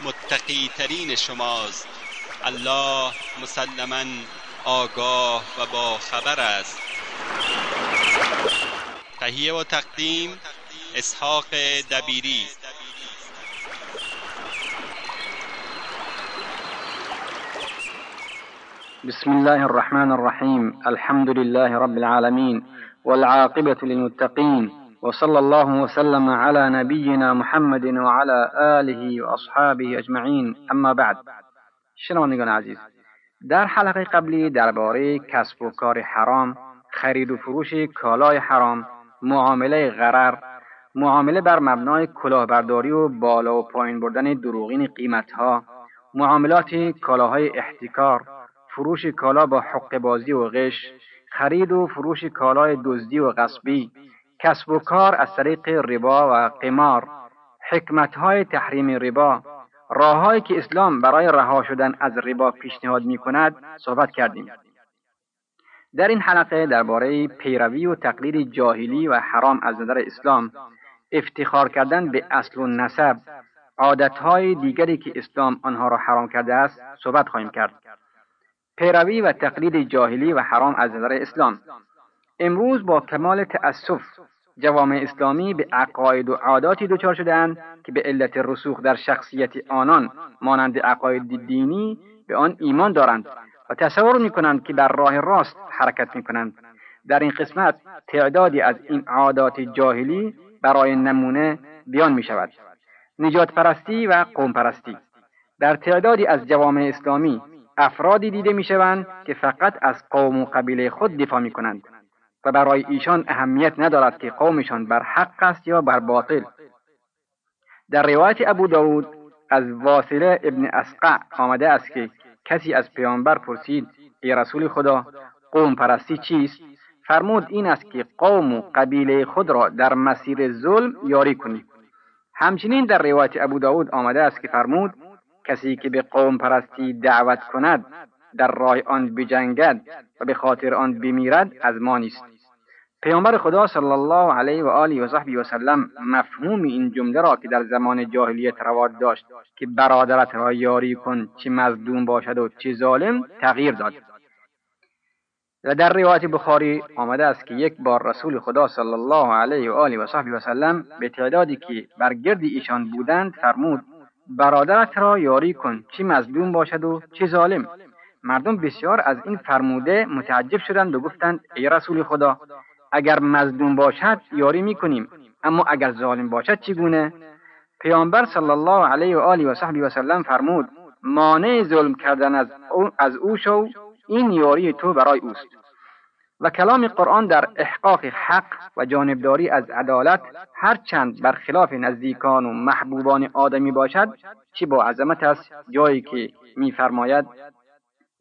متقی ترین شماست. الله مسلما آگاه و با خبر است. تهیه و تقدیم اسحاق دبیری. بسم الله الرحمن الرحيم الحمد لله رب العالمين والعاقبة للمتقين وصلى الله وسلم على نبينا محمد وعلى آله وأصحابه أجمعين. أما بعد شنوندگان عزیز در حلقه قبلی درباره کسب و کار حرام خرید و فروش کالای حرام معامله غرر معامله بر مبنای کلاهبرداری و بالا و پایین بردن دروغین قیمتها معاملات کالاهای احتکار فروش کالا با حق بازی و غش خرید و فروش کالای دزدی و غصبی کسب و کار از طریق ربا و قمار. حکمتهای تحریم ربا. راههایی که اسلام برای رها شدن از ربا پیشنهاد می کند صحبت کردیم. در این حلقه درباره پیروی و تقلید جاهلی و حرام از نظر اسلام افتخار کردن به اصل و نسب عادتهای دیگری که اسلام آنها را حرام کرده است صحبت خواهیم کرد. پیروی و تقلید جاهلی و حرام از نظر اسلام. امروز با کمال تأسف جوامع اسلامی به عقاید و عاداتی دچار شدهاند که به علت رسوخ در شخصیت آنان مانند عقاید دینی به آن ایمان دارند و تصور می کنند که بر راه راست حرکت می کنند در این قسمت تعدادی از این عادات جاهلی برای نمونه بیان می شود نجات پرستی و قوم پرستی. در تعدادی از جوامع اسلامی افرادی دیده می شوند که فقط از قوم و قبیله خود دفاع می کنند و برای ایشان اهمیت ندارد که قومشان بر حق است یا بر باطل. در روایت ابو داود از واصله ابن اسقع آمده است که کسی از پیامبر پرسید ای رسول خدا قوم پرستی چیست؟ فرمود این است که قوم و قبیله خود را در مسیر ظلم یاری کنی همچنین در روایت ابو داود آمده است که فرمود کسی که به قوم پرستی دعوت کند در راه آن بجنگد و به خاطر آن بمیرد از ما نیست. پیامبر خدا صلی الله علیه و آله و صحبی و سلم مفهوم این جمله را که در زمان جاهلیت رواج داشت که برادرت را یاری کن چه مظلوم باشد و چه ظالم تغییر داد. و در روایت بخاری آمده است که یک بار رسول خدا صلی الله علیه و آله و صحبی و سلم به تعدادی که بر گرد ایشان بودند فرمود برادرت را یاری کن چه مظلوم باشد و چه ظالم. مردم بسیار از این فرموده متعجب شدند و گفتند ای رسول خدا اگر مظلوم باشد یاری می‌کنیم. اما اگر ظالم باشد چگونه؟ پیامبر صلی الله علیه و آله و صحبی و سلم فرمود مانع ظلم کردن از او, از او شو این یاری تو برای اوست. و کلام قرآن در احقاق حق و جانبداری از عدالت هرچند برخلاف نزدیکان و محبوبان آدمی باشد چه با عظمت است؟ جایی که میفرماید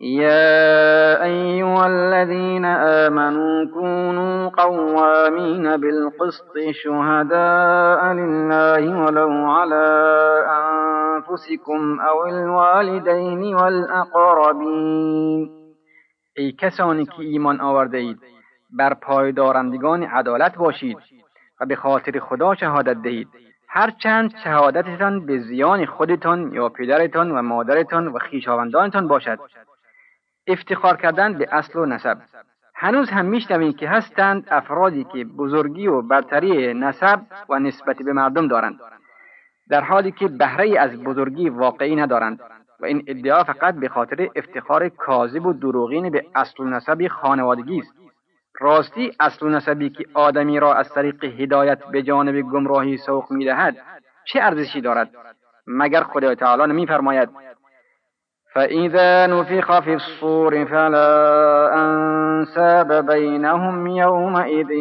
يا أيها الذين آمنوا كونوا قوامين بالقسط شهداء لله ولو على أنفسكم أو الوالدين والأقربين ای کسانی که ایمان آورده اید بر پایدارندگان عدالت باشید و به خاطر خدا شهادت دهید. هرچند شهادتتان به زیان خودتان یا پدرتان و مادرتان و خویشاوندانتان باشد. افتخار کردن به اصل و نسب. هنوز هم میشنویم که هستند افرادی که بزرگی و برتری نسب و نسبت به مردم دارند. در حالی که بهره از بزرگی واقعی ندارند و این ادعا فقط به خاطر افتخار کاذب و دروغین به اصل و نسب خانوادگی است. راستی اصل و نسبی که آدمی را از طریق هدایت به جانب گمراهی سوق می‌دهد چه ارزشی دارد؟ مگر خدای تعالی نمیفرماید فإذا نفخ في الصور فلا أنساب بينهم يومئذ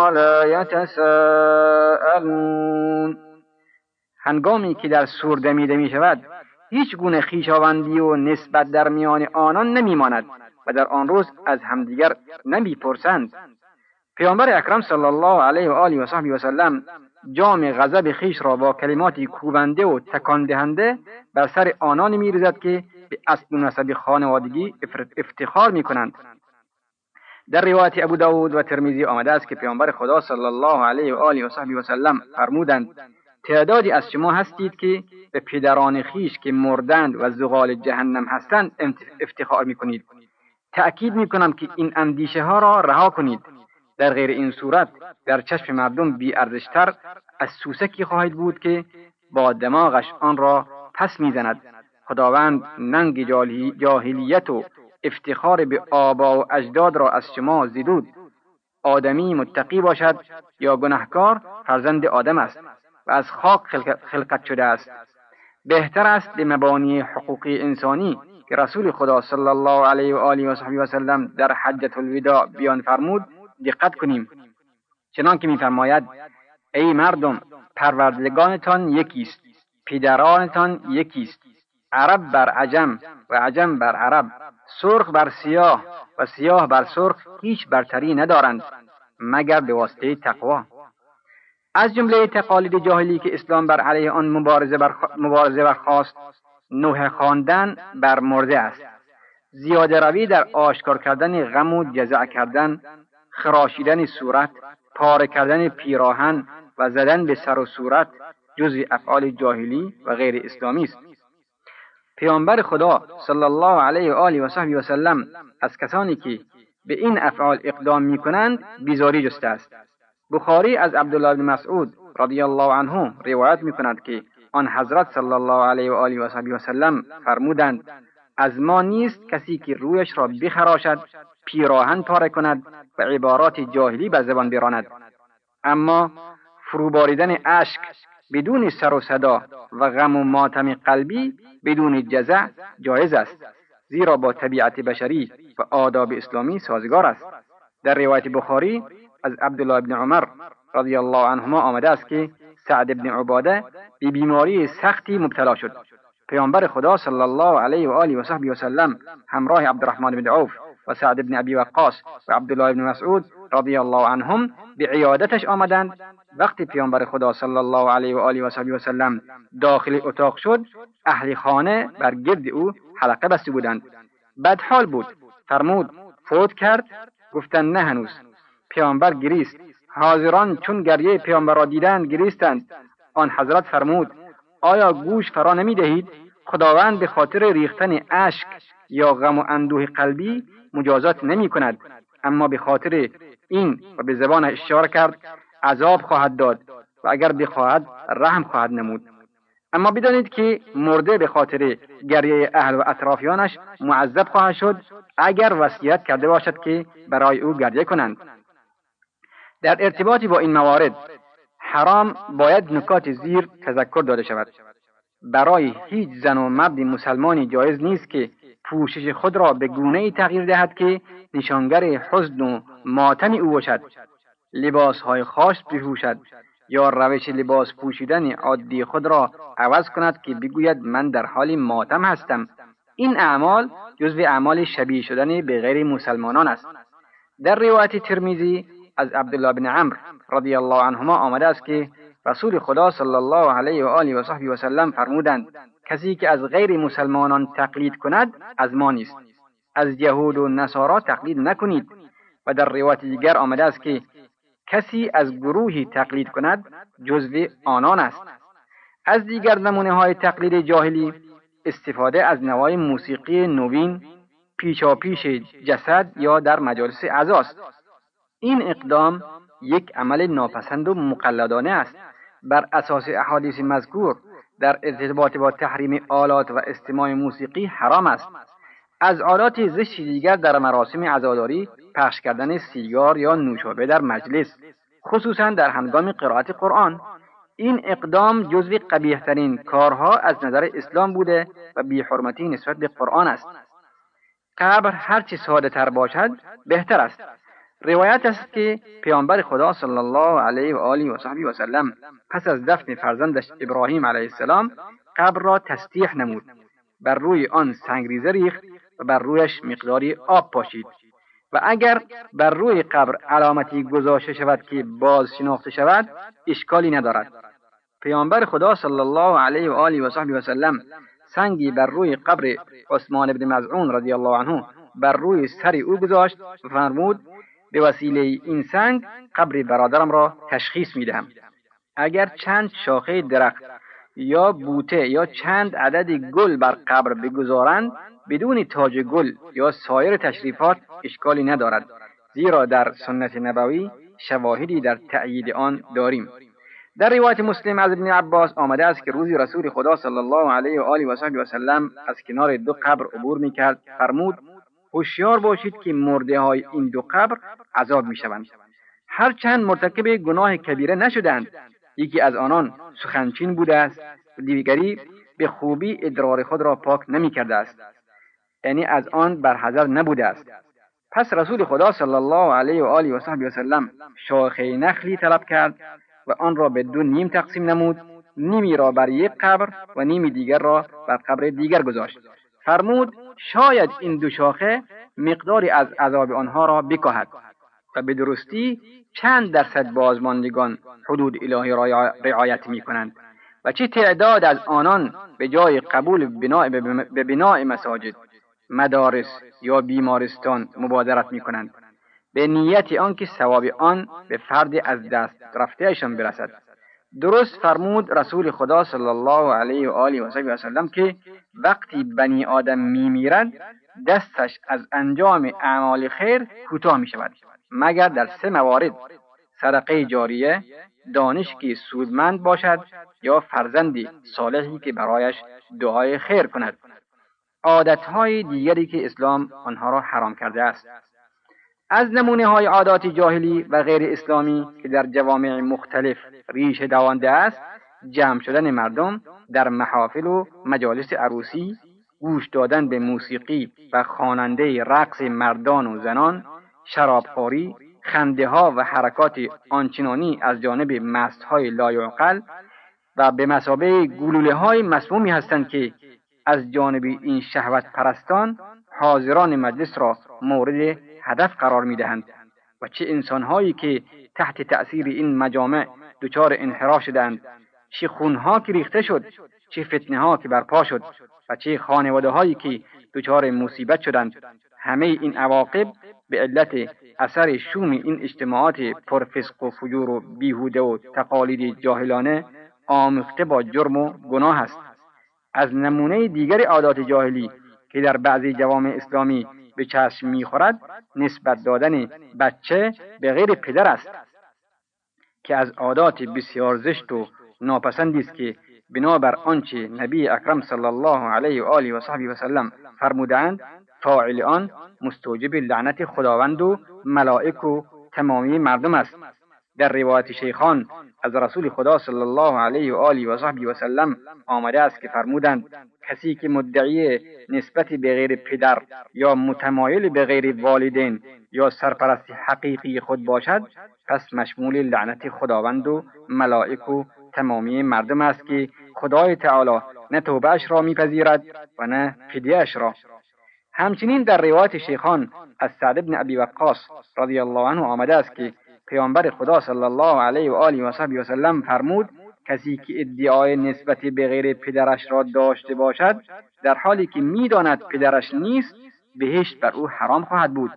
ولا يتساءلون هنگامی که در سور دمیده می شود هیچ گونه خیشاوندی و نسبت در میان آنان نمیماند و در آن روز از همدیگر نمی‌پرسند. پیامبر اکرم صلی الله علیه و آله و صحبی و سلم جام غضب خیش را با کلماتی کوبنده و تکان دهنده بر سر آنانی میریزد که به اصل نسب خانوادگی افتخار می‌کنند. در روایت ابو داود و ترمیزی آمده است که پیامبر خدا صلی الله علیه و آله و صحبی و سلم فرمودند تعدادی از شما هستید که به پدران خیش که مردند و زغال جهنم هستند افتخار می‌کنید. تأکید می‌کنم که این اندیشه ها را رها کنید. در غیر این صورت در چشم مردم بی ارزشتر از سوسکی خواهید بود که با دماغش آن را پس می‌زند. خداوند ننگ جاهلیت و افتخار به آبا و اجداد را از شما زیدود. آدمی متقی باشد یا گنهکار فرزند آدم است و از خاک خلقت شده است. بهتر است به مبانی حقوقی انسانی که رسول خدا صلی الله علیه و آله و صحبی و سلم در حجت الوداع بیان فرمود دقت کنیم. چنانکه میفرماید ای مردم پروردگانتان یکیست پدرانتان یکیست. عرب بر عجم و عجم بر عرب سرخ بر سیاه و سیاه بر سرخ هیچ برتری ندارند مگر به واسطه تقوا. از جمله تقالید جاهلی که اسلام بر علیه آن مبارزه, بر مبارزه برخواست نوح خواندن بر مرده است. زیاده روی در آشکار کردن غم و جزع کردن خراشیدن صورت پاره کردن پیراهن و زدن به سر و صورت جزء افعال جاهلی و غیر اسلامی است. پیامبر خدا صلی الله علیه و آله و صحبی و سلم از کسانی که به این افعال اقدام می کنند بیزاری جسته است. بخاری از عبدالله بن مسعود رضی الله عنه روایت می کند که آن حضرت صلی الله علیه و آله و صحبی و سلم فرمودند از ما نیست کسی که رویش را بخراشد پیراهن پاره کند و عبارات جاهلی به زبان براند. اما فروباریدن اشک بدون سر و صدا و غم و ماتم قلبی بدون جزع جایز است. زیرا با طبیعت بشری و آداب اسلامی سازگار است. در روایت بخاری از عبدالله بن عمر رضی الله عنهما آمده است که سعد بن عباده به بیماری سختی مبتلا شد. پیامبر خدا صلی الله علیه و آله و صحبی و سلم همراه عبدالرحمن بن عوف و سعد بن ابی وقاص و عبدالله بن مسعود رضی الله عنهم به عیادتش آمدند. وقتی پیامبر خدا صلی الله علیه و آله و صحبی و سلم داخل اتاق شد اهل خانه بر گرد او حلقه بسته بودند. بدحال بود. فرمود فوت کرد؟ گفتند نه هنوز. پیامبر گریست. حاضران چون گریه پیامبر را دیدند گریستند. آن حضرت فرمود آیا گوش فرا نمی دهید خداوند به خاطر ریختن اشک یا غم و اندوه قلبی مجازات نمی کند. اما به خاطر این و به زبان اشاره کرد عذاب خواهد داد و اگر بخواهد رحم خواهد نمود. اما بدانید که مرده به خاطر گریه اهل و اطرافیانش معذب خواهد شد اگر وصیت کرده باشد که برای او گریه کنند. در ارتباطی با این موارد حرام باید نکات زیر تذکر داده شود. برای هیچ زن و مرد مسلمانی جایز نیست که پوشش خود را به گونه ای تغییر دهد که نشانگر حزن و ماتم او باشد. لباس های خاص بپوشد یا روش لباس پوشیدن عادی خود را عوض کند که بگوید من در حال ماتم هستم. این اعمال جزو اعمال شبیه شدن به غیر مسلمانان است. در روایت ترمیزی از عبدالله بن عمرو رضی الله عنهما آمده است که رسول خدا صلی الله علیه و آله و صحبی و سلم فرمودند کسی که از غیر مسلمانان تقلید کند از ما نیست. از یهود و نصارا تقلید نکنید. و در روایت دیگر آمده است که کسی از گروهی تقلید کند جزو آنان است. از دیگر نمونه های تقلید جاهلی استفاده از نوای موسیقی نوین پیشاپیش جسد یا در مجالس عزاست این اقدام یک عمل ناپسند و مقلدانه است. بر اساس احادیث مذکور در ارتباط با تحریم آلات و استماع موسیقی حرام است. از عادات زشت دیگر در مراسم عزاداری پخش کردن سیگار یا نوشابه در مجلس خصوصا در هنگام قرائت قرآن. این اقدام جزو قبیحترین کارها از نظر اسلام بوده و بیحرمتی نسبت به قرآن است. قبر هرچه ساده تر باشد بهتر است. روایت است که پیامبر خدا صلی الله علیه و آله و صحبی و سلم پس از دفن فرزندش ابراهیم علیه السلام قبر را تستیح نمود. بر روی آن سنگریزه ریخت و بر رویش مقداری آب پاشید. و اگر بر روی قبر علامتی گذاشته شود که باز شناخته شود اشکالی ندارد. پیامبر خدا صلی الله علیه و آله و صحبی و سلم سنگی بر روی قبر عثمان بن مزعون رضی الله عنه بر روی سر او گذاشت و فرمود به وسیله این سنگ قبر برادرم را تشخیص می دهم. اگر چند شاخه درخت یا بوته یا چند عدد گل بر قبر بگذارند بدون تاج گل یا سایر تشریفات اشکالی ندارد زیرا در سنت نبوی شواهدی در تأیید آن داریم در روایت مسلم از ابن عباس آمده است که روزی رسول خدا صلی الله علیه و آله و سلم از کنار دو قبر عبور می‌کرد فرمود هوشیار باشید که مرده های این دو قبر عذاب می‌شوند. هرچند مرتکب گناه کبیره نشدند یکی از آنان سخنچین بوده است و دیگری به خوبی ادرار خود را پاک نمی کرده است. یعنی از آن برحضر نبوده است. پس رسول خدا صلی الله علیه و آله و صحبی و سلم شاخه نخلی طلب کرد و آن را به دو نیم تقسیم نمود نیمی را بر یک قبر و نیمی دیگر را بر قبر دیگر گذاشت. فرمود شاید این دو شاخه مقداری از عذاب آنها را بکاهد و به درستی چند درصد بازماندگان حدود الهی را رعایت می کنند و چه تعداد از آنان به جای قبول به بناء مساجد مدارس یا بیمارستان مبادرت می کنند به نیت آنکه ثواب آن به فرد از دست رفتهشان برسد. درست فرمود رسول خدا صلی الله علیه و آله و سلم که وقتی بنی آدم میمیرد دستش از انجام اعمال خیر کوتاه می شود مگر در سه موارد صدقه جاریه دانش که سودمند باشد یا فرزندی صالحی که برایش دعای خیر کند. عادتهای دیگری که اسلام آنها را حرام کرده است از نمونه های عادات جاهلی و غیر اسلامی که در جوامع مختلف ریشه دوانده است جمع شدن مردم در محافل و مجالس عروسی گوش دادن به موسیقی و خواننده رقص مردان و زنان شرابخوری خنده ها و حرکات آنچنانی از جانب مست های لایعقل و به مسابه گلوله های مسمومی هستند که از جانب این شهوت پرستان حاضران مجلس را مورد هدف قرار می دهند و چه انسانهایی که تحت تأثیر این مجامع دچار انحراف شدند چه خونها که ریخته شد چه فتنه ها که برپا شد و چه خانواده هایی که دچار مصیبت شدند. همه این عواقب به علت اثر شوم این اجتماعات پرفسق و فجور و بیهوده و تقالید جاهلانه آموخته با جرم و گناه است. از نمونه دیگر عادات جاهلی که در بعضی جوامع اسلامی به چشم می‌خورد نسبت دادن بچه به غیر پدر است که از عادات بسیار زشت و ناپسندی است که بنابر آنچه نبی اکرم صلی الله علیه و آله و صحبی و سلم فرمودند فاعل آن مستوجب لعنت خداوند و ملائک و تمامی مردم است. در روایت شیخان از رسول خدا صلی الله علیه و آله و صحبی و سلم آمده است که فرمودند کسی که مدعی نسبت به غیر پدر یا متمایل به غیر والدین یا سرپرست حقیقی خود باشد پس مشمول لعنت خداوند و ملائک و تمامی مردم است که خدای تعالی نه توبهش را میپذیرد و نه فدیهش را. همچنین در روایت شیخان از سعد بن ابی وقاص رضی الله عنه آمده است که پیامبر خدا صلی الله علیه و آله و صحبی و سلم فرمود کسی که ادعای نسبت به غیر پدرش را داشته باشد در حالی که می‌داند پدرش نیست بهشت بر او حرام خواهد بود.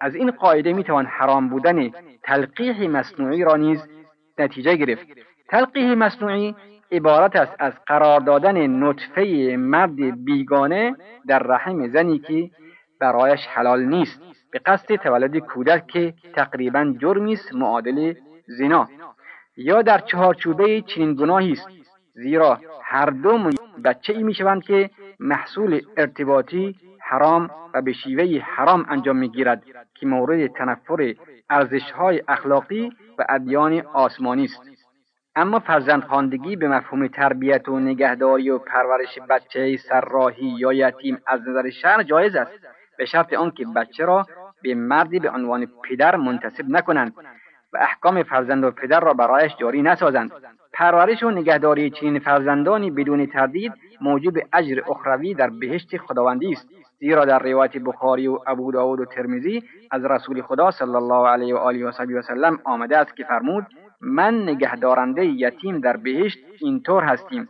از این قاعده می‌توان حرام بودن تلقیح مصنوعی را نیز نتیجه گرفت. تلقیح مصنوعی عبارت است از قرار دادن نطفه مرد بیگانه در رحم زنی که برایش حلال نیست به قصد تولد کودک که تقریبا جرمی است معادل زنا. یا در چهارچوبه چنین گناهی است زیرا هر دو بچه ای می شوند که محصول ارتباطی حرام و به شیوه حرام انجام می گیرد که مورد تنفر ارزش های اخلاقی و ادیان آسمانی است. اما فرزندخواندگی به مفهوم تربیت و نگهداری و پرورش بچه سرراهی یا یتیم از نظر شرع جایز است. به شرط آنکه بچه را به مردی به عنوان پدر منتصب نکنند و احکام فرزند و پدر را برایش جاری نسازند. پرورش و نگهداری چنین فرزندانی بدون تردید موجب اجر اخروی در بهشت خداوندی است. زیرا در روایت بخاری و ابو داود و ترمیزی از رسول خدا صلی الله علیه و آله و سلم آمده است که فرمود من نگهدارنده یتیم در بهشت اینطور هستیم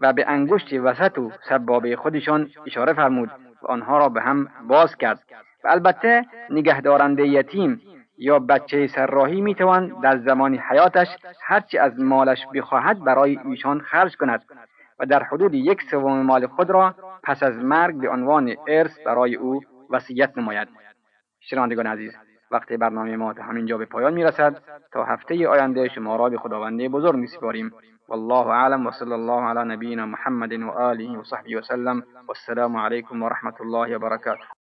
و به انگشت وسط و سبابه خودشان اشاره فرمود و آنها را به هم باز کرد و البته نگهدارنده یتیم یا بچه سرراهی می‌توان در زمان حیاتش هرچی از مالش بخواهد برای ایشان خرج کند و در حدود یک سوم مال خود را پس از مرگ به عنوان ارث برای او وصیت نماید. شنوندگان عزیز وقت برنامه ما تا همینجا به پایان می‌رسد. تا هفته آینده شما را به خداوند بزرگ میسپاریم. والله اعلم وصلى الله على نبينا محمد وآله وصحبه وسلم والسلام عليكم ورحمة الله وبركاته